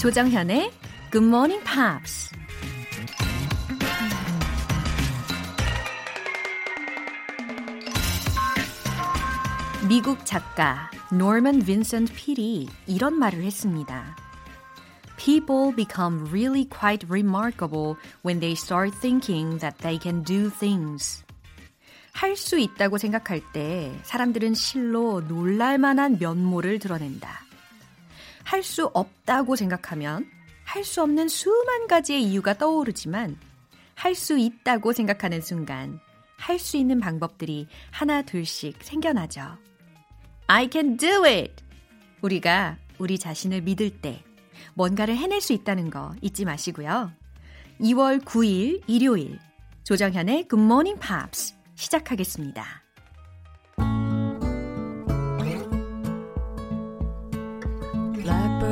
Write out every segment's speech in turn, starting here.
조정현의 Good Morning Pops. 미국 작가 노먼 빈센트 필이 이런 말을 했습니다. People become really quite remarkable when they start thinking that they can do things. 할 수 있다고 생각할 때 사람들은 실로 놀랄만한 면모를 드러낸다. 할 수 없다고 생각하면 할 수 없는 수만 가지의 이유가 떠오르지만 할 수 있다고 생각하는 순간 할 수 있는 방법들이 하나 둘씩 생겨나죠. I can do it! 우리가 우리 자신을 믿을 때 뭔가를 해낼 수 있다는 거 잊지 마시고요. 2월 9일 일요일 조정현의 Good Morning Pops 시작하겠습니다.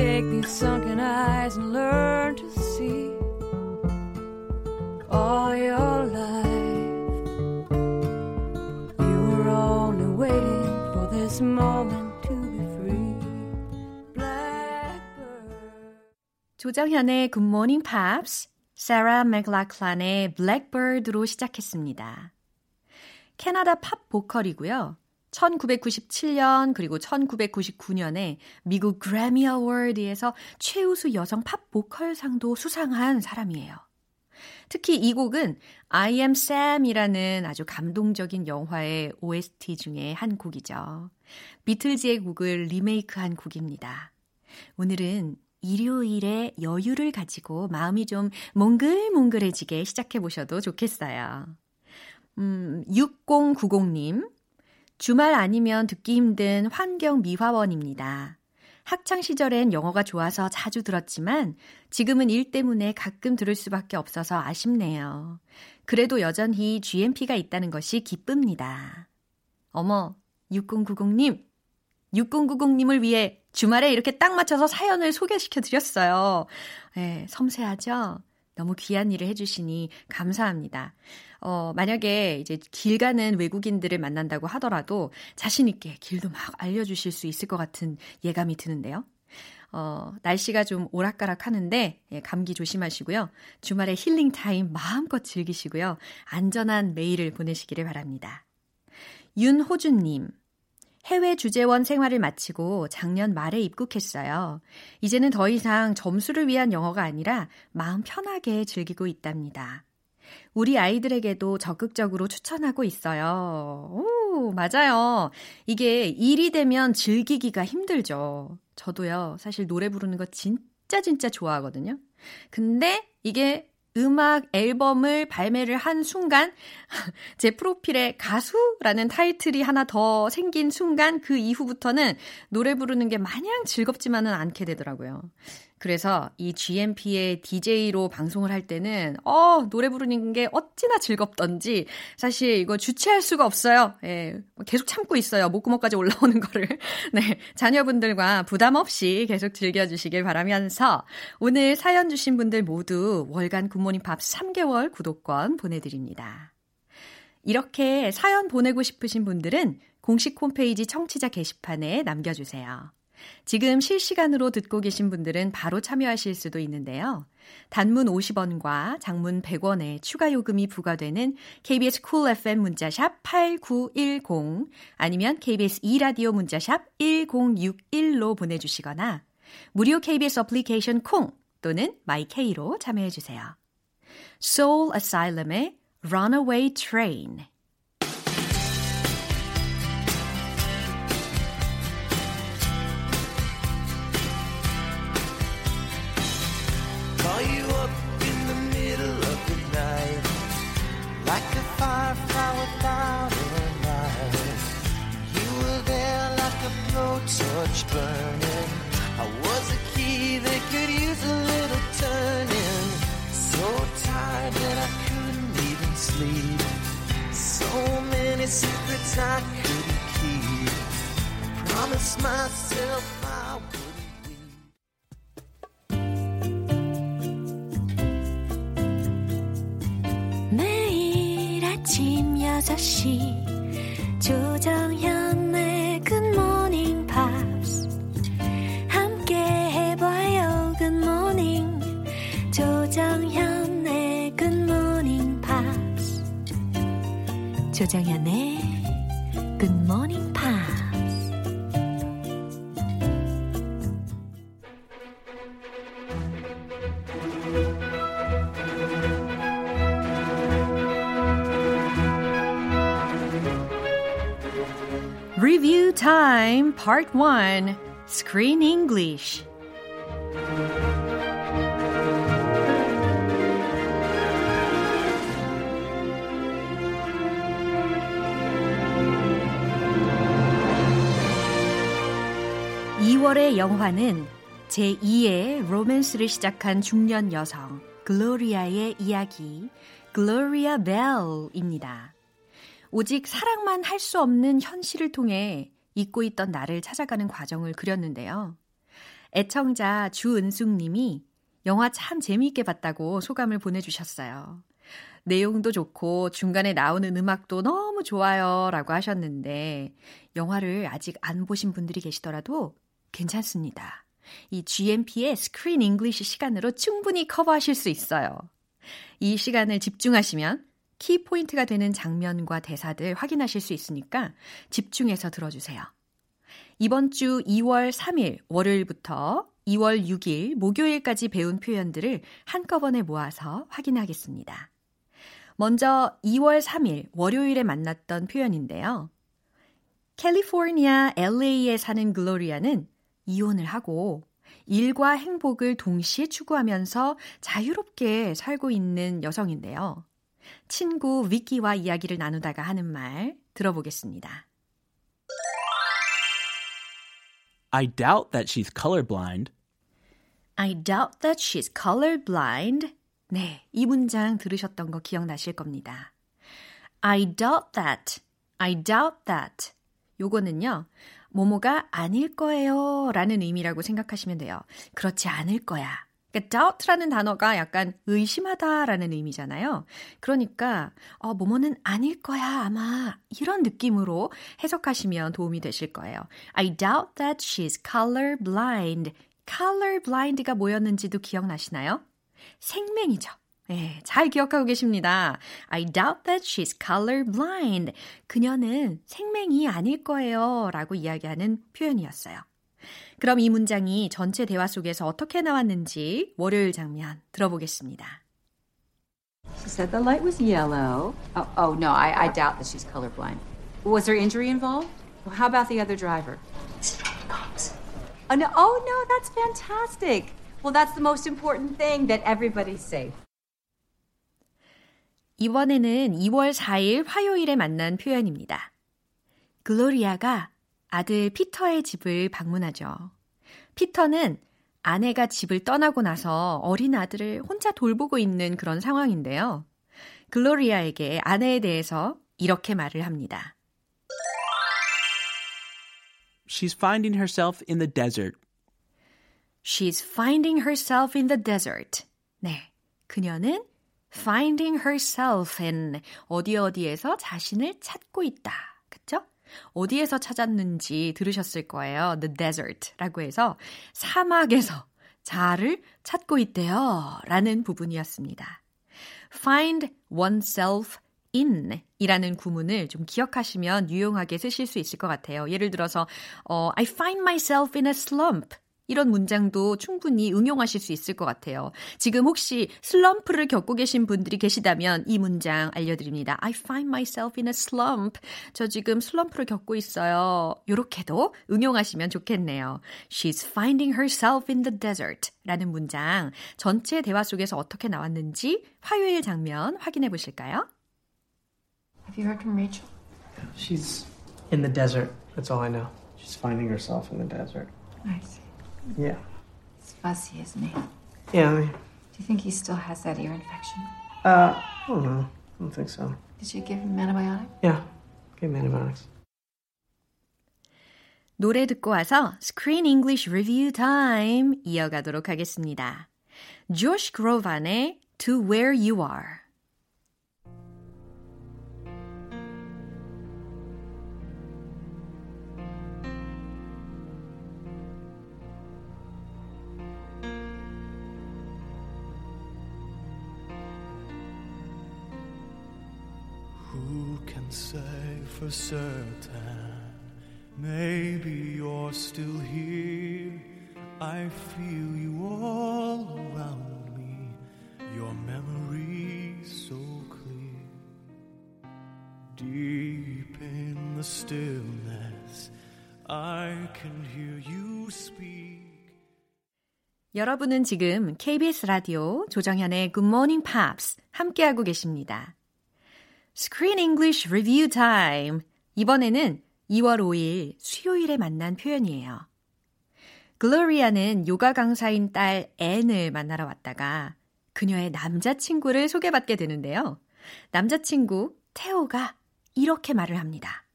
Take these sunken eyes and learn to see all your life. You were only waiting for this moment to be free. Blackbird. 조정현의 Good Morning Pops, 사라 맥락클란의 Blackbird로 시작했습니다. 캐나다 팝 보컬이고요. 1997년 그리고 1999년에 미국 그래미 어워드에서 최우수 여성 팝 보컬상도 수상한 사람이에요. 특히 이 곡은 I am Sam이라는 아주 감동적인 영화의 OST 중에 한 곡이죠. 비틀즈의 곡을 리메이크한 곡입니다. 오늘은 일요일에 여유를 가지고 마음이 좀 몽글몽글해지게 시작해 보셔도 좋겠어요. 음, 6090님. 주말 아니면 듣기 힘든 환경 미화원입니다. 학창 시절엔 영어가 좋아서 자주 들었지만 지금은 일 때문에 가끔 들을 수밖에 없어서 아쉽네요. 그래도 여전히 GMP가 있다는 것이 기쁩니다. 어머, 6090님. 6090님을 위해 주말에 이렇게 딱 맞춰서 사연을 소개시켜 드렸어요. 네, 섬세하죠? 너무 귀한 일을 해주시니 감사합니다. 어, 만약에 이제 길 가는 외국인들을 만난다고 하더라도 자신있게 길도 막 알려주실 수 있을 것 같은 예감이 드는데요. 어, 날씨가 좀 오락가락 하는데, 예, 감기 조심하시고요. 주말에 힐링 타임 마음껏 즐기시고요. 안전한 매일을 보내시기를 바랍니다. 윤호준님. 해외 주재원 생활을 마치고 작년 말에 입국했어요. 이제는 더 이상 점수를 위한 영어가 아니라 마음 편하게 즐기고 있답니다. 우리 아이들에게도 적극적으로 추천하고 있어요. 오, 맞아요. 이게 일이 되면 즐기기가 힘들죠. 저도요, 사실 노래 부르는 거 진짜 진짜 좋아하거든요. 근데 이게 음악 앨범을 발매를 한 순간 제 프로필에 가수라는 타이틀이 하나 더 생긴 순간 그 이후부터는 노래 부르는 게 마냥 즐겁지만은 않게 되더라고요. 그래서 이 GMP의 DJ로 방송을 할 때는 어 노래 부르는 게 어찌나 즐겁던지 사실 이거 주체할 수가 없어요. 예, 계속 참고 있어요. 목구멍까지 올라오는 거를. 네, 자녀분들과 부담 없이 계속 즐겨주시길 바라면서 오늘 사연 주신 분들 모두 월간 굿모닝 밥 3개월 구독권 보내드립니다. 이렇게 사연 보내고 싶으신 분들은 공식 홈페이지 청취자 게시판에 남겨주세요. 지금 실시간으로 듣고 계신 분들은 바로 참여하실 수도 있는데요. 단문 50원과 장문 100원의 추가 요금이 부과되는 KBS 쿨 cool FM 문자샵 8910 아니면 KBS 2라디오 문자샵 1061로 보내 주시거나 무료 KBS 어플리케이션 콩 또는 마이케이로 참여해 주세요. Soul Asylum의 Runaway Train blowtorch burning. I was a key that could use a little turning. So tired that I couldn't even sleep. So many secrets I couldn't keep. Promised myself Review time, part 1. Screen English. 이월의 영화는 제2의 로맨스를 시작한 중년 여성 글로리아의 이야기 글로리아 벨입니다. 오직 사랑만 할 수 없는 현실을 통해 잊고 있던 나를 찾아가는 과정을 그렸는데요. 애청자 주은숙 님이 영화 참 재미있게 봤다고 소감을 보내주셨어요. 내용도 좋고 중간에 나오는 음악도 너무 좋아요 라고 하셨는데 영화를 아직 안 보신 분들이 계시더라도 괜찮습니다. 이 GMP의 screen English 시간으로 충분히 커버하실 수 있어요. 이 시간을 집중하시면 키포인트가 되는 장면과 대사들 확인하실 수 있으니까 집중해서 들어주세요. 이번 주 2월 3일 월요일부터 2월 6일 목요일까지 배운 표현들을 한꺼번에 모아서 확인하겠습니다. 먼저 2월 3일 월요일에 만났던 표현인데요. 캘리포니아 LA에 사는 글로리아는 이혼을 하고 일과 행복을 동시에 추구하면서 자유롭게 살고 있는 여성인데요. 친구 위키와 이야기를 나누다가 하는 말 들어보겠습니다. I doubt that she's colorblind. I doubt that she's colorblind. 네, 이 문장 들으셨던 거 기억나실 겁니다. I doubt that. I doubt that. 요거는요. 모모가 아닐 거예요 라는 의미라고 생각하시면 돼요. 그렇지 않을 거야. 그러니까 doubt라는 단어가 약간 의심하다라는 의미잖아요. 그러니까 어, 뭐뭐는 아닐 거야 아마 이런 느낌으로 해석하시면 도움이 되실 거예요. I doubt that she's colorblind. colorblind가 뭐였는지도 기억나시나요? 생맹이죠. 네, 잘 기억하고 계십니다. I doubt that she's colorblind. 그녀는 생맹이 아닐 거예요. 라고 이야기하는 표현이었어요. 그럼 이 문장이 전체 대화 속에서 어떻게 나왔는지 월요일 장면 들어보겠습니다. She said the light was yellow. Oh, oh no, I, I doubt that she's colorblind. Was there injury involved? Well, how about the other driver? Oh no, oh no, that's fantastic. Well, that's the most important thing that everybody's safe. 이번에는 2월 4일 화요일에 만난 표현입니다. 글로리아가 아들 피터의 집을 방문하죠. 피터는 아내가 집을 떠나고 나서 어린 아들을 혼자 돌보고 있는 그런 상황인데요. 글로리아에게 아내에 대해서 이렇게 말을 합니다. She's finding herself in the desert. She's finding herself in the desert. 네. 그녀는 finding herself in 어디 어디에서 자신을 찾고 있다. 어디에서 찾았는지 들으셨을 거예요. The desert라고 해서 사막에서 자아를 찾고 있대요. 라는 부분이었습니다. find oneself in 이라는 구문을 좀 기억하시면 유용하게 쓰실 수 있을 것 같아요. 예를 들어서 어, I find myself in a slump 이런 문장도 충분히 응용하실 수 있을 것 같아요. 지금 혹시 슬럼프를 겪고 계신 분들이 계시다면 이 문장 알려드립니다. I find myself in a slump. 저 지금 슬럼프를 겪고 있어요. 이렇게도 응용하시면 좋겠네요. She's finding herself in the desert 라는 문장 전체 대화 속에서 어떻게 나왔는지 화요일 장면 확인해 보실까요? Have you heard from Rachel? She's in the desert. That's all I know. She's finding herself in the desert. I see. Yeah. He's fussy, isn't he? Do Yeah. I mean, you think he still has that ear infection? Uh, I don't know. I don't think so. Did you give him antibiotic? Yeah, give me antibiotics. 노래 듣고 와서 Screen English Review Time 이어가도록 하겠습니다. Josh Groban의 To Where You Are can say for certain? Maybe you're still here. I feel you all around me. Your memory so clear. Deep in the stillness, I can hear you speak. 여러분은 지금 KBS 라디오 조정현의 Good Morning Pops 함께하고 계십니다. Screen English Review Time. 이번에는 2월 5일 수요일에 만난 표현이에요. 글로리아는 요가 강사인 딸 앤을 만나러 왔다가 그녀의 남자친구를 소개받게 되는데요. 남자친구 테오가 이렇게 말을 합니다.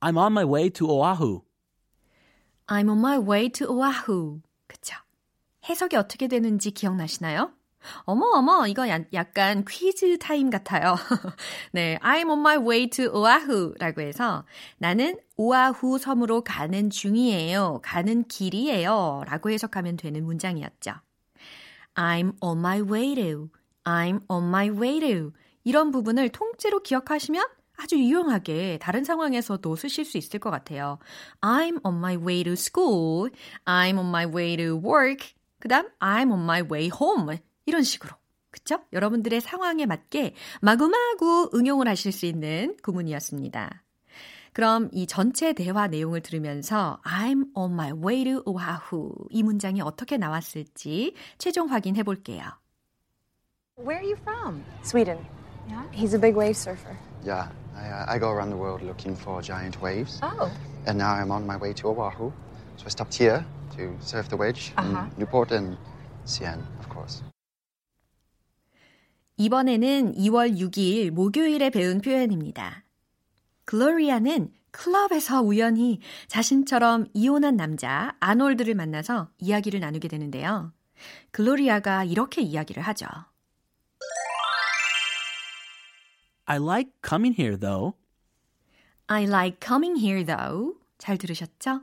I'm on my way to Oahu. I'm on my way to Oahu. 그쵸? 해석이 어떻게 되는지 기억나시나요? 어머, 어머, 이거 야, 약간 퀴즈 타임 같아요. 네, I'm on my way to Oahu 라고 해서 나는 오아후 섬으로 가는 중이에요. 가는 길이에요. 라고 해석하면 되는 문장이었죠. I'm on my way to, I'm on my way to. 이런 부분을 통째로 기억하시면 아주 유용하게 다른 상황에서도 쓰실 수 있을 것 같아요. I'm on my way to school. I'm on my way to work. 그 다음, I'm on my way home. 이런 식으로. 그쵸? 여러분들의 상황에 맞게 마구마구 응용을 하실 수 있는 구문이었습니다. 그럼 이 전체 대화 내용을 들으면서 I'm on my way to Oahu 이 문장이 어떻게 나왔을지 최종 확인해 볼게요. Where are you from? Sweden. Yeah. He's a big wave surfer. Yeah, I, uh, I go around the world looking for giant waves. Oh. And now I'm on my way to Oahu. So I stopped here to surf the wedge Uh-huh. in Newport and Sian, of course. 이번에는 2월 6일 목요일에 배운 표현입니다. 글로리아는 클럽에서 우연히 자신처럼 이혼한 남자 아놀드를 만나서 이야기를 나누게 되는데요. 글로리아가 이렇게 이야기를 하죠. I like coming here though. I like coming here though. 잘 들으셨죠?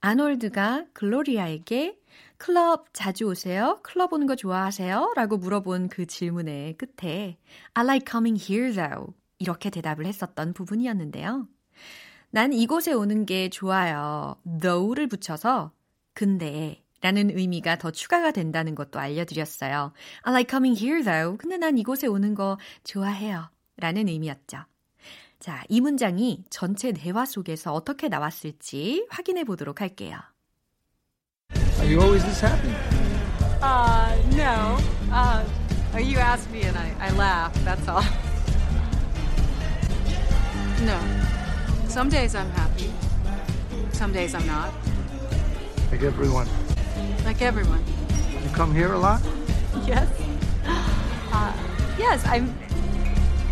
아놀드가 글로리아에게 클럽 자주 오세요? 클럽 오는 거 좋아하세요? 라고 물어본 그 질문의 끝에 I like coming here though. 이렇게 대답을 했었던 부분이었는데요. 난 이곳에 오는 게 좋아요. though를 붙여서 근데 라는 의미가 더 추가가 된다는 것도 알려드렸어요. I like coming here though. 근데 난 이곳에 오는 거 좋아해요. 라는 의미였죠. 자, 이 문장이 전체 대화 속에서 어떻게 나왔을지 확인해 보도록 할게요. Are you always this happy? Uh, no. Uh, you asked me and I, I laughed, that's all. No. Some days I'm happy. Some days I'm not. Like everyone. Like everyone. You come here a lot? Yes. Uh, yes, I'm.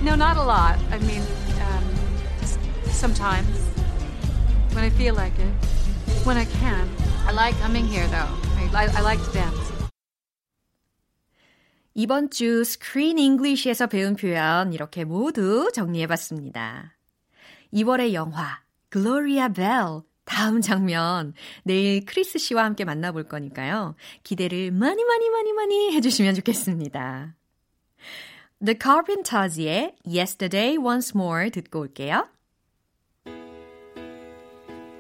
No, not a lot. I mean, um, s- sometimes. When I feel like it. When I can. I like coming here, though. I, I, I like to dance. 이번 주 Screen English에서 배운 표현 이렇게 모두 정리해 봤습니다. 2월의 영화 Gloria Bell 다음 장면 내일 크리스 씨와 함께 만나볼 거니까요. 기대를 많이 많이 많이 많이 해주시면 좋겠습니다. The Carpenters의 Yesterday Once More 듣고 올게요.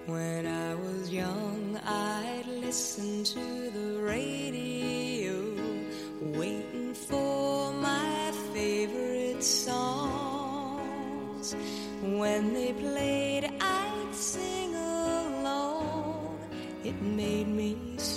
When I was young, I'd listen to the radio, waiting for my favorite songs. When they played, I'd sing along. It made me smile.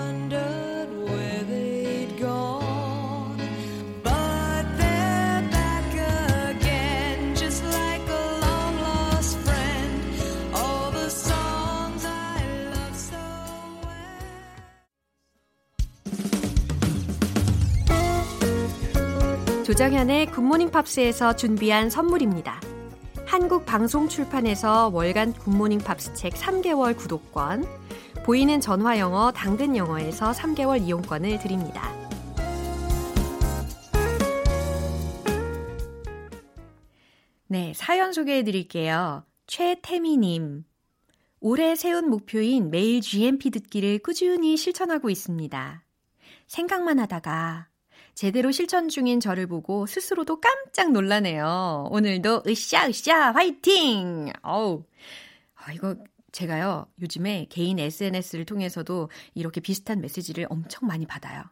조정현의 굿모닝 팝스에서 준비한 선물입니다. 한국 방송 출판에서 월간 굿모닝 팝스 책 3개월 구독권, 보이는 전화 영어 당근 영어에서 3개월 이용권을 드립니다. 네, 사연 소개해 드릴게요. 최태미님. 올해 세운 목표인 매일 GMP 듣기를 꾸준히 실천하고 있습니다. 생각만 하다가 제대로 실천 중인 저를 보고 스스로도 깜짝 놀라네요. 오늘도 으쌰으쌰 화이팅! 어우, 아, 이거 제가요, 요즘에 개인 SNS를 통해서도 이렇게 비슷한 메시지를 엄청 많이 받아요.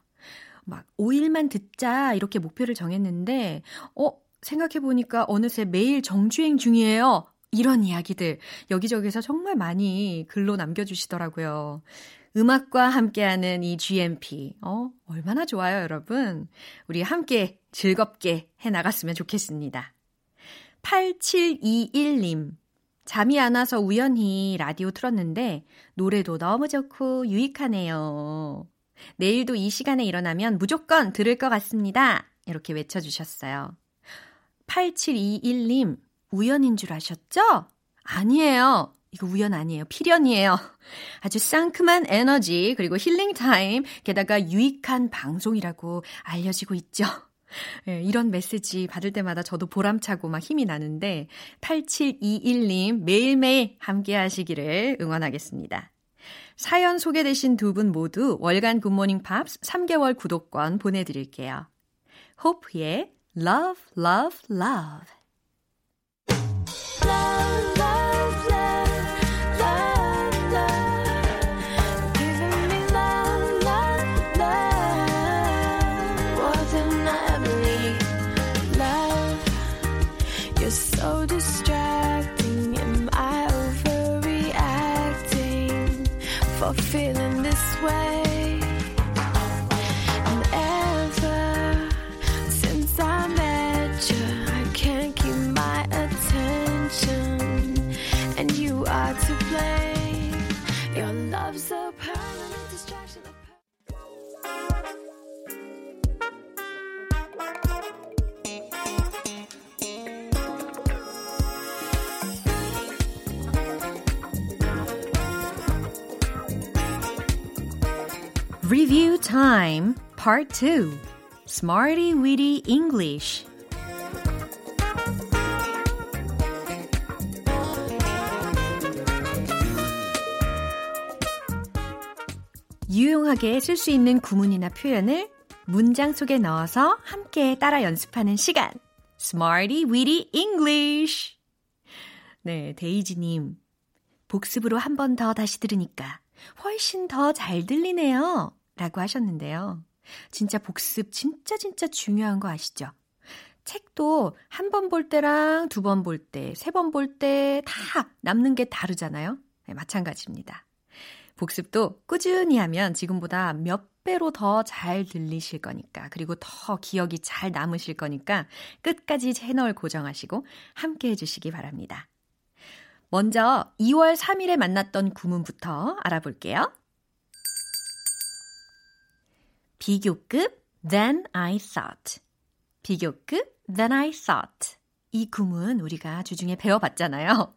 막 5일만 듣자 이렇게 목표를 정했는데, 어, 생각해보니까 어느새 매일 정주행 중이에요. 이런 이야기들 여기저기서 정말 많이 글로 남겨주시더라고요. 음악과 함께하는 이 GMP, 어, 얼마나 좋아요, 여러분. 우리 함께 즐겁게 해 나갔으면 좋겠습니다. 8721님. 잠이 안 와서 우연히 라디오 틀었는데 노래도 너무 좋고 유익하네요. 내일도 이 시간에 일어나면 무조건 들을 것 같습니다. 이렇게 외쳐주셨어요. 8721님, 우연인 줄 아셨죠? 아니에요. 이거 우연 아니에요. 필연이에요. 아주 상큼한 에너지, 그리고 힐링 타임, 게다가 유익한 방송이라고 알려지고 있죠. 네, 이런 메시지 받을 때마다 저도 보람차고 막 힘이 나는데, 8721님 매일매일 함께 하시기를 응원하겠습니다. 사연 소개되신 두 분 모두 월간 굿모닝 팝스 3개월 구독권 보내드릴게요. 호프의 Love, Love. Love, Time Part 2 Smarty Weedy English. 유용하게 쓸 수 있는 구문이나 표현을 문장 속에 넣어서 함께 따라 연습하는 시간. Smarty Weedy English. 네, 데이지님. 복습으로 한 번 더 다시 들으니까 훨씬 더 잘 들리네요. 라고 하셨는데요. 진짜 복습 진짜 진짜 중요한 거 아시죠? 책도 한 번 볼 때랑 두 번 볼 때, 세 번 볼 때 다 남는 게 다르잖아요. 네, 마찬가지입니다. 복습도 꾸준히 하면 지금보다 몇 배로 더 잘 들리실 거니까, 그리고 더 기억이 잘 남으실 거니까 끝까지 채널 고정하시고 함께 해주시기 바랍니다. 먼저 2월 3일에 만났던 구문부터 알아볼게요. 비교급 than I thought. 비교급 than I thought. 이 구문 우리가 주중에 배워봤잖아요.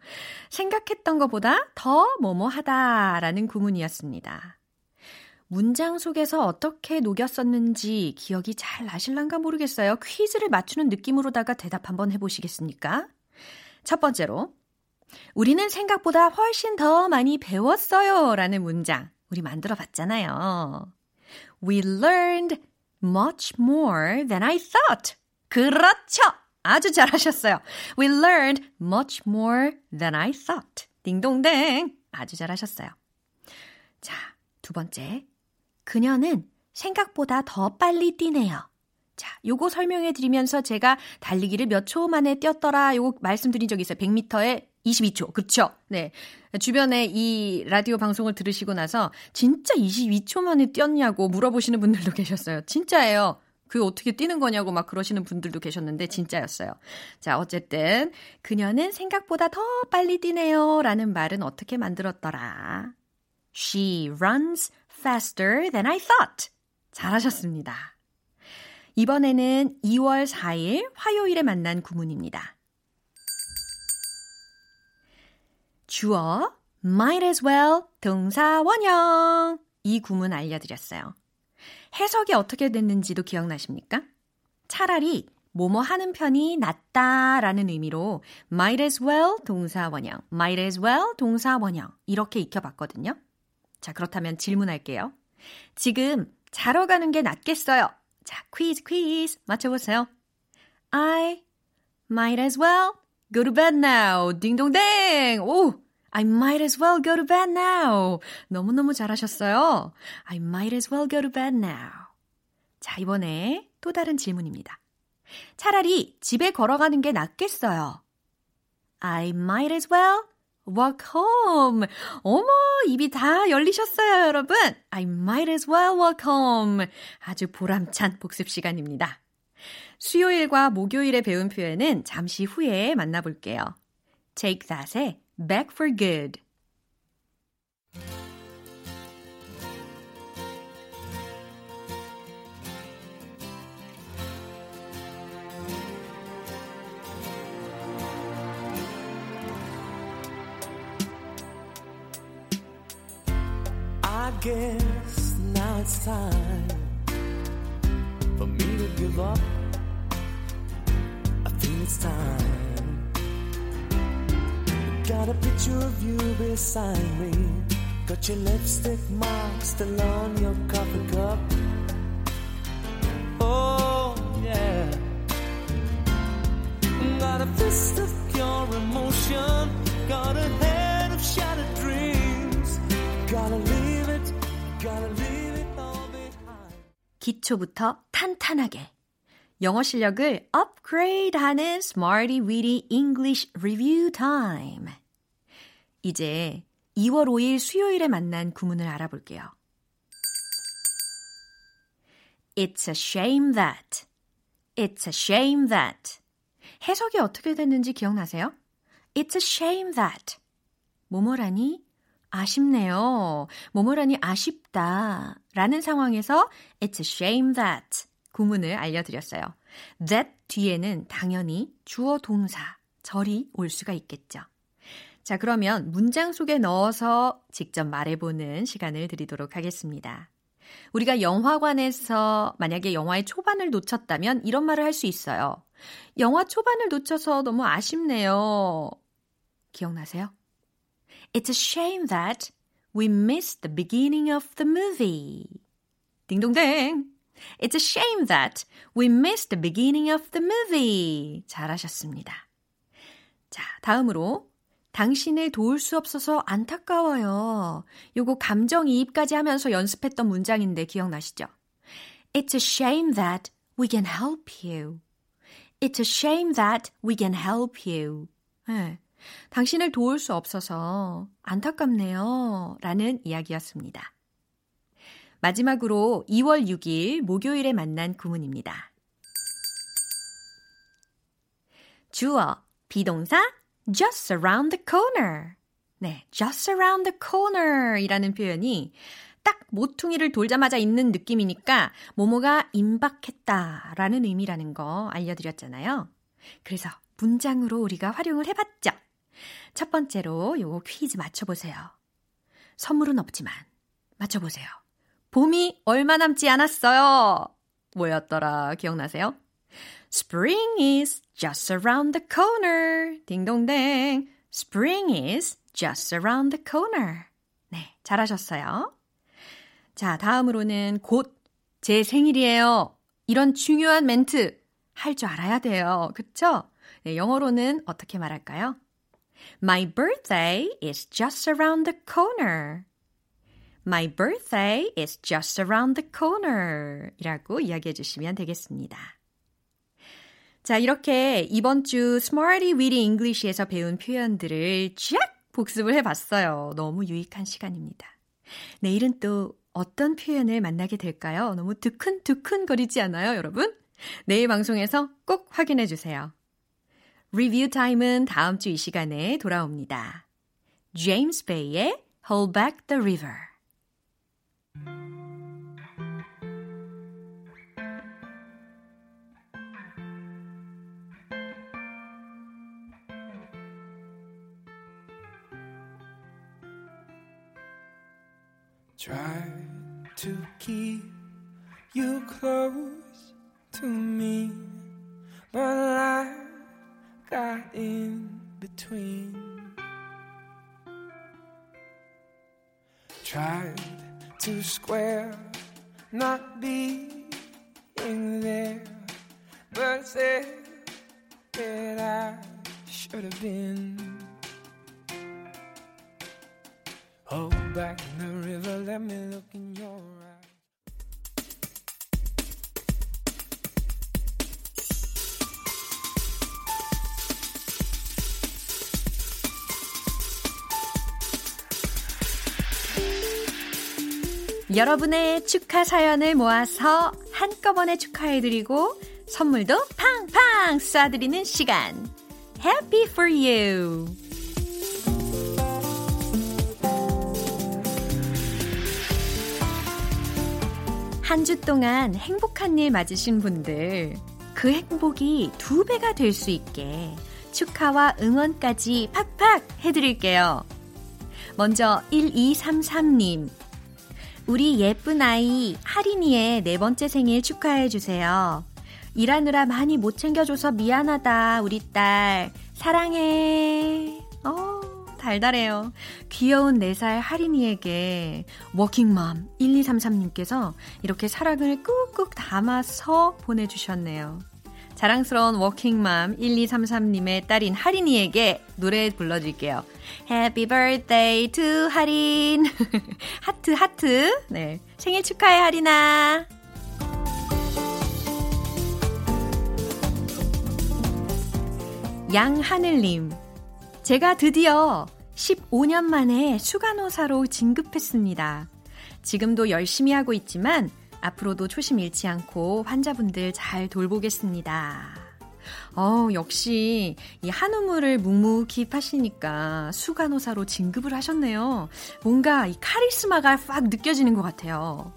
생각했던 것보다 더 뭐뭐하다라는 구문이었습니다. 문장 속에서 어떻게 녹였었는지 기억이 잘 나실란가 모르겠어요. 퀴즈를 맞추는 느낌으로다가 대답 한번 해보시겠습니까? 첫 번째로 우리는 생각보다 훨씬 더 많이 배웠어요 라는 문장 우리 만들어 봤잖아요. We learned much more than I thought. 그렇죠. 아주 잘하셨어요. We learned much more than I thought. 딩동댕. 아주 잘하셨어요. 자, 두 번째. 그녀는 생각보다 더 빨리 뛰네요. 자, 요거 설명해 드리면서 제가 달리기를 몇 초 만에 뛰었더라. 요거 말씀드린 적 있어요. 100m에 22초. 그쵸? 네. 주변에 이 라디오 방송을 들으시고 나서 진짜 22초 만에 뛰었냐고 물어보시는 분들도 계셨어요. 진짜예요. 그 어떻게 뛰는 거냐고 막 그러시는 분들도 계셨는데 진짜였어요. 자, 어쨌든 그녀는 생각보다 더 빨리 뛰네요. 라는 말은 어떻게 만들었더라? She runs faster than I thought. 잘하셨습니다. 이번에는 2월 4일 화요일에 만난 구문입니다. 주어 might as well 동사 원형 이 구문 알려드렸어요. 해석이 어떻게 됐는지도 기억나십니까? 차라리 뭐뭐 하는 편이 낫다라는 의미로 might as well 동사 원형, might as well 동사 원형 이렇게 익혀봤거든요. 자, 그렇다면 질문할게요. 지금 자러 가는 게 낫겠어요. 자, 퀴즈 퀴즈 맞춰보세요. I might as well go to bed now. 딩동댕. 오, I might as well go to bed now. 너무너무 잘하셨어요. I might as well go to bed now. 자, 이번에 또 다른 질문입니다. 차라리 집에 걸어가는 게 낫겠어요. I might as well walk home. 어머, 입이 다 열리셨어요, 여러분. I might as well walk home. 아주 보람찬 복습 시간입니다. 수요일과 목요일에 배운 표현은 잠시 후에 만나볼게요. Take that의 back for good. I think it's time. Got a picture of you beside me. Got your lipstick mark still on your coffee cup. Oh, yeah. Got a fist of pure emotion. Got a head of shattered dreams. Gotta leave it, gotta leave it all behind. 기초부터 탄탄하게 영어 실력을 업그레이드하는 Smarty Weedy English Review Time. 이제 2월 5일 수요일에 만난 구문을 알아볼게요. It's a shame that. It's a shame that. 해석이 어떻게 됐는지 기억나세요? It's a shame that. 뭐뭐라니 아쉽네요. 뭐뭐라니 아쉽다. 라는 상황에서 It's a shame that 구문을 알려드렸어요. that 뒤에는 당연히 주어 동사, 절이 올 수가 있겠죠. 자, 그러면 문장 속에 넣어서 직접 말해보는 시간을 드리도록 하겠습니다. 우리가 영화관에서 만약에 영화의 초반을 놓쳤다면 이런 말을 할 수 있어요. 영화 초반을 놓쳐서 너무 아쉽네요. 기억나세요? It's a shame that we missed the beginning of the movie. 딩동댕. It's a shame that we missed the beginning of the movie. 잘하셨습니다. 자, 다음으로 당신을 도울 수 없어서 안타까워요. 요거 감정이입까지 하면서 연습했던 문장인데 기억나시죠? It's a shame that we can help you. It's a shame that we can help you. 네, 당신을 도울 수 없어서 안타깝네요. 라는 이야기였습니다. 마지막으로 2월 6일 목요일에 만난 구문입니다. 주어, 비동사, just around the corner. 네, just around the corner 이라는 표현이 딱 모퉁이를 돌자마자 있는 느낌이니까 모모가 임박했다 라는 의미라는 거 알려드렸잖아요. 그래서 문장으로 우리가 활용을 해봤죠. 첫 번째로 요거 퀴즈 맞춰보세요. 선물은 없지만 맞춰보세요. 봄이 얼마 남지 않았어요. 뭐였더라 기억나세요? Spring is just around the corner. 딩동댕. Spring is just around the corner. 네, 잘하셨어요. 자, 다음으로는 곧 제 생일이에요. 이런 중요한 멘트 할 줄 알아야 돼요. 그쵸? 네, 영어로는 어떻게 말할까요? My birthday is just around the corner. My birthday is just around the corner. 이라고 이야기해 주시면 되겠습니다. 자, 이렇게 이번 주 Smarty Weedy English에서 배운 표현들을 쫙 복습을 해 봤어요. 너무 유익한 시간입니다. 내일은 또 어떤 표현을 만나게 될까요? 너무 두근두근거리지 않아요, 여러분? 내일 방송에서 꼭 확인해 주세요. 리뷰 타임은 다음 주 이 시간에 돌아옵니다. 제임스 베이의 Hold Back the River keep 여러분의 축하 사연을 모아서 한꺼번에 축하해드리고 선물도 팡팡 쏴드리는 시간. Happy for you! 한 주 동안 행복한 일 맞으신 분들, 그 행복이 두 배가 될 수 있게 축하와 응원까지 팍팍 해드릴게요. 먼저 1233님. 우리 예쁜 아이 하린이의 네 번째 생일 축하해 주세요. 일하느라 많이 못 챙겨줘서 미안하다, 우리 딸. 사랑해. 어, 달달해요. 귀여운 4살 하린이에게 워킹맘 1233님께서 이렇게 사랑을 꾹꾹 담아서 보내주셨네요. 자랑스러운 워킹맘 1233님의 딸인 하린이에게 노래 불러드릴게요. Happy birthday to 하린. 하트, 하트. 네. 생일 축하해, 하린아. 양하늘님. 제가 드디어 15년 만에 수간호사로 진급했습니다. 지금도 열심히 하고 있지만 앞으로도 초심 잃지 않고 환자분들 잘 돌보겠습니다. 어, 역시 이 한우물을 묵묵히 파시니까 수간호사로 진급을 하셨네요. 뭔가 이 카리스마가 팍 느껴지는 것 같아요.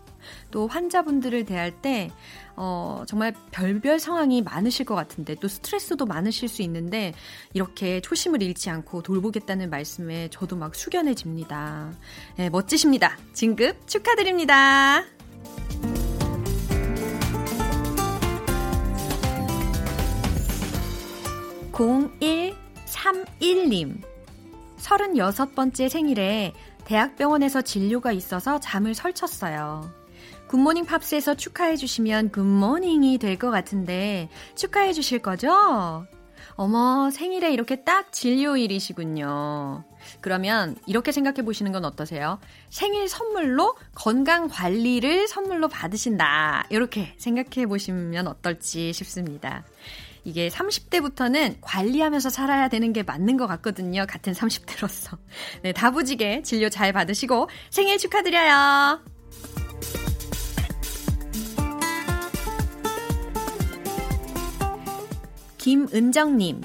또 환자분들을 대할 때 어, 정말 별별 상황이 많으실 것 같은데 또 스트레스도 많으실 수 있는데 이렇게 초심을 잃지 않고 돌보겠다는 말씀에 저도 막 숙연해집니다. 네, 멋지십니다. 진급 축하드립니다. 0131님. 36번째 생일에 대학병원에서 진료가 있어서 잠을 설쳤어요. 굿모닝 팝스에서 축하해 주시면 굿모닝이 될 것 같은데 축하해 주실 거죠? 어머, 생일에 이렇게 딱 진료일이시군요. 그러면 이렇게 생각해 보시는 건 어떠세요? 생일 선물로 건강 관리를 선물로 받으신다. 이렇게 생각해 보시면 어떨지 싶습니다. 이게 30대부터는 관리하면서 살아야 되는 게 맞는 것 같거든요. 같은 30대로서. 네, 다부지게 진료 잘 받으시고 생일 축하드려요. 김은정님,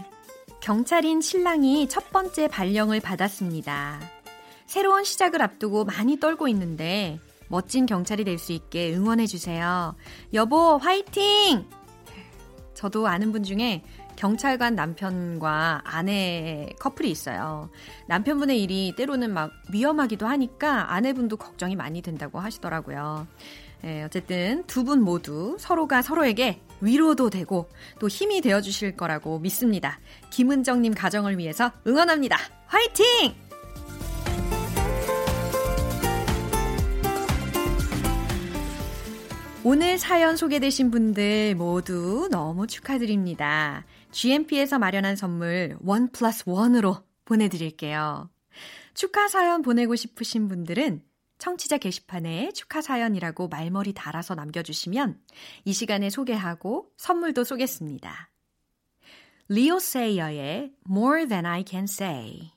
경찰인 신랑이 첫 번째 발령을 받았습니다. 새로운 시작을 앞두고 많이 떨고 있는데 멋진 경찰이 될 수 있게 응원해주세요. 여보, 화이팅! 저도 아는 분 중에 경찰관 남편과 아내 커플이 있어요. 남편분의 일이 때로는 막 위험하기도 하니까 아내분도 걱정이 많이 된다고 하시더라고요. 예, 어쨌든 두 분 모두 서로가 서로에게 위로도 되고 또 힘이 되어 주실 거라고 믿습니다. 김은정님 가정을 위해서 응원합니다. 화이팅! 오늘 사연 소개되신 분들 모두 너무 축하드립니다. GMP에서 마련한 선물 원 플러스 원으로 보내드릴게요. 축하 사연 보내고 싶으신 분들은 청취자 게시판에 축하 사연이라고 말머리 달아서 남겨주시면 이 시간에 소개하고 선물도 쏘겠습니다. 리오 세이어의 More Than I Can Say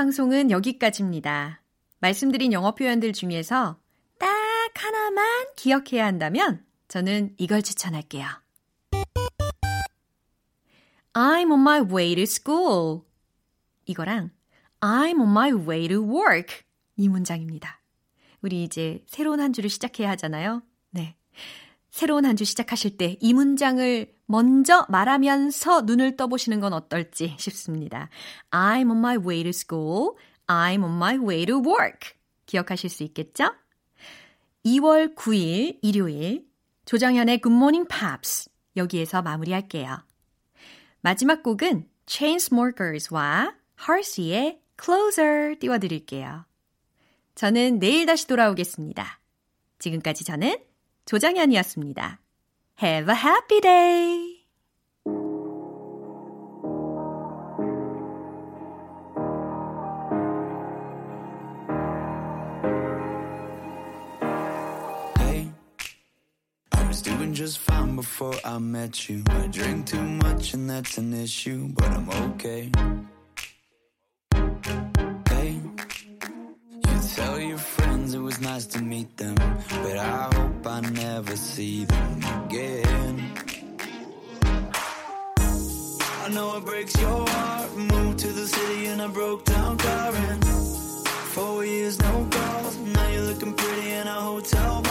방송은 여기까지입니다. 말씀드린 영어 표현들 중에서 딱 하나만 기억해야 한다면 저는 이걸 추천할게요. I'm on my way to school. 이거랑 I'm on my way to work. 이 문장입니다. 우리 이제 새로운 한 주를 시작해야 하잖아요. 네. 새로운 한 주 시작하실 때 이 문장을 먼저 말하면서 눈을 떠보시는 건 어떨지 싶습니다. I'm on my way to school. I'm on my way to work. 기억하실 수 있겠죠? 2월 9일 일요일 조정현의 Good Morning Pops 여기에서 마무리할게요. 마지막 곡은 Chainsmokers와 Halsey의 Closer 띄워드릴게요. 저는 내일 다시 돌아오겠습니다. 지금까지 저는 조장현이었습니다. Have a happy day! Hey, I was doing just fine before I met you. I drink too much and that's an issue, but I'm okay. nice to meet them, but I hope I never see them again. I know it breaks your heart. Moved to the city in a broke down car. And four years, no calls. Now you're looking pretty in a hotel